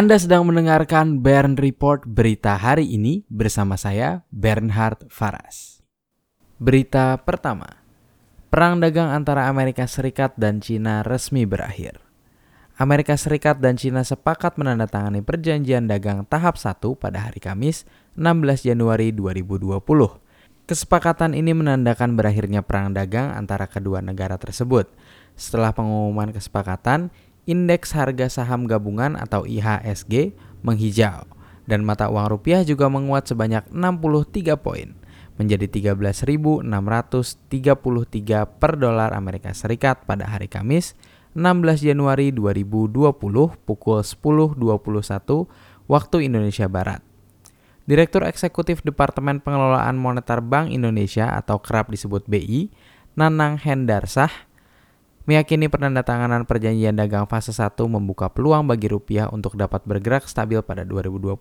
Anda sedang mendengarkan Bern Report berita hari ini bersama saya Bernhard Faras. Berita pertama. Perang dagang antara Amerika Serikat dan Cina resmi berakhir. Amerika Serikat dan Cina sepakat menandatangani perjanjian dagang tahap 1 pada hari Kamis 16 Januari 2020. Kesepakatan ini menandakan berakhirnya perang dagang antara kedua negara tersebut. Setelah pengumuman kesepakatan, indeks harga saham gabungan atau IHSG menghijau dan mata uang rupiah juga menguat sebanyak 63 poin menjadi 13.633 per dolar Amerika Serikat pada hari Kamis 16 Januari 2020 pukul 10.21 waktu Indonesia Barat. Direktur Eksekutif Departemen Pengelolaan Moneter Bank Indonesia atau kerap disebut BI, Nanang Hendarsah meyakini penandatanganan perjanjian dagang fase 1 membuka peluang bagi rupiah untuk dapat bergerak stabil pada 2020.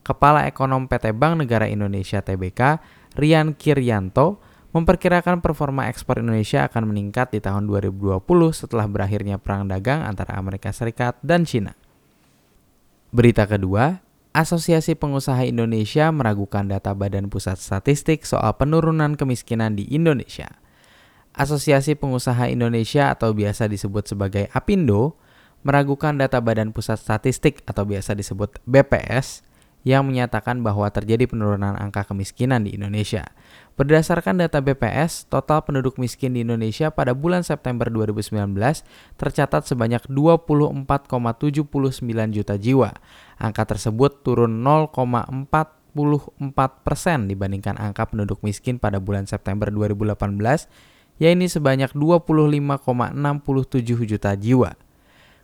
Kepala Ekonom PT Bank Negara Indonesia TBK, Rian Kiryanto, memperkirakan performa ekspor Indonesia akan meningkat di tahun 2020 setelah berakhirnya perang dagang antara Amerika Serikat dan China. Berita kedua, Asosiasi Pengusaha Indonesia meragukan data Badan Pusat Statistik soal penurunan kemiskinan di Indonesia. Asosiasi Pengusaha Indonesia atau biasa disebut sebagai APindo meragukan data Badan Pusat Statistik atau biasa disebut BPS yang menyatakan bahwa terjadi penurunan angka kemiskinan di Indonesia. Berdasarkan data BPS, total penduduk miskin di Indonesia pada bulan September 2019 tercatat sebanyak 24,79 juta jiwa. Angka tersebut turun 0,44 persen dibandingkan angka penduduk miskin pada bulan September 2018 yaitu sebanyak 25,67 juta jiwa.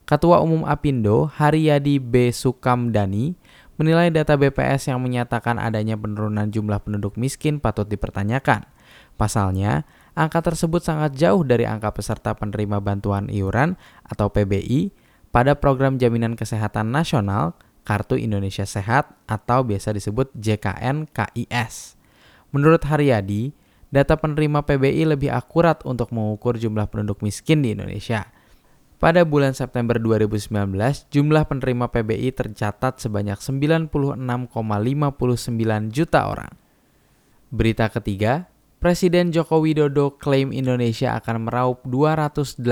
Ketua Umum Apindo, Haryadi B. Sukamdani, menilai data BPS yang menyatakan adanya penurunan jumlah penduduk miskin patut dipertanyakan. Pasalnya, angka tersebut sangat jauh dari angka peserta penerima bantuan iuran atau PBI pada program Jaminan Kesehatan Nasional Kartu Indonesia Sehat atau biasa disebut JKN KIS. Menurut Haryadi, data penerima PBI lebih akurat untuk mengukur jumlah penduduk miskin di Indonesia. Pada bulan September 2019, jumlah penerima PBI tercatat sebanyak 96,59 juta orang. Berita ketiga, Presiden Joko Widodo klaim Indonesia akan meraup 280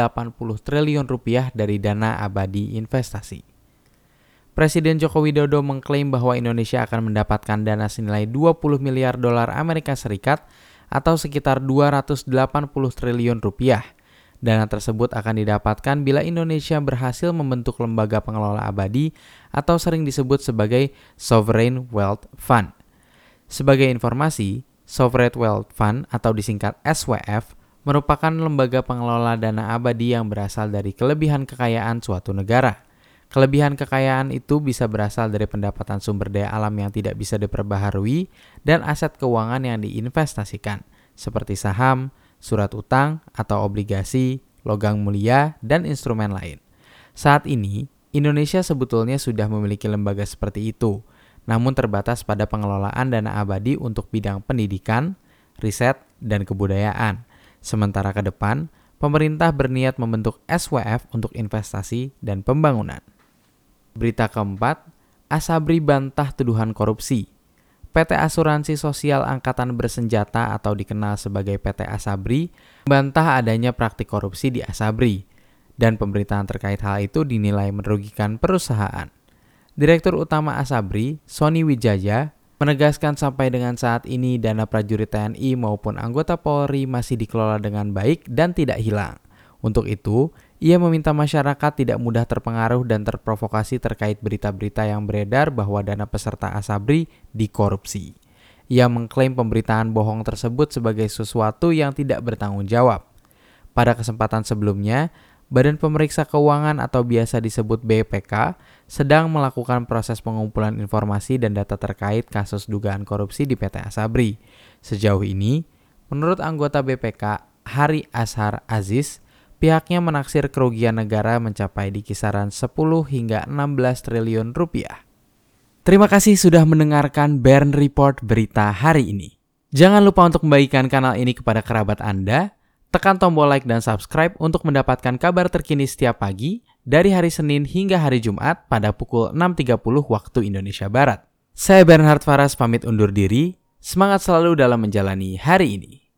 triliun rupiah dari dana abadi investasi. Presiden Joko Widodo mengklaim bahwa Indonesia akan mendapatkan dana senilai 20 miliar dolar Amerika Serikat atau sekitar 280 triliun rupiah. Dana tersebut akan didapatkan bila Indonesia berhasil membentuk lembaga pengelola abadi atau sering disebut sebagai Sovereign Wealth Fund. Sebagai informasi, Sovereign Wealth Fund atau disingkat SWF merupakan lembaga pengelola dana abadi yang berasal dari kelebihan kekayaan suatu negara. Kelebihan kekayaan itu bisa berasal dari pendapatan sumber daya alam yang tidak bisa diperbaharui dan aset keuangan yang diinvestasikan, seperti saham, surat utang atau obligasi, logam mulia, dan instrumen lain. Saat ini, Indonesia sebetulnya sudah memiliki lembaga seperti itu, namun terbatas pada pengelolaan dana abadi untuk bidang pendidikan, riset, dan kebudayaan. Sementara ke depan, pemerintah berniat membentuk SWF untuk investasi dan pembangunan. Berita keempat, Asabri bantah tuduhan korupsi. PT Asuransi Sosial Angkatan Bersenjata atau dikenal sebagai PT Asabri membantah adanya praktik korupsi di Asabri dan pemberitaan terkait hal itu dinilai merugikan perusahaan. Direktur Utama Asabri, Sony Wijaya, menegaskan sampai dengan saat ini dana prajurit TNI maupun anggota Polri masih dikelola dengan baik dan tidak hilang. Untuk itu, ia meminta masyarakat tidak mudah terpengaruh dan terprovokasi terkait berita-berita yang beredar bahwa dana peserta Asabri dikorupsi. Ia mengklaim pemberitaan bohong tersebut sebagai sesuatu yang tidak bertanggung jawab. Pada kesempatan sebelumnya, Badan Pemeriksa Keuangan atau biasa disebut BPK sedang melakukan proses pengumpulan informasi dan data terkait kasus dugaan korupsi di PT Asabri. Sejauh ini, menurut anggota BPK Hari Ashar Aziz, pihaknya menaksir kerugian negara mencapai di kisaran 10 hingga 16 triliun rupiah. Terima kasih sudah mendengarkan Bern Report berita hari ini. Jangan lupa untuk membagikan kanal ini kepada kerabat Anda, tekan tombol like dan subscribe untuk mendapatkan kabar terkini setiap pagi, dari hari Senin hingga hari Jumat pada pukul 6.30 waktu Indonesia Barat. Saya Bernhard Faras pamit undur diri. Semangat selalu dalam menjalani hari ini.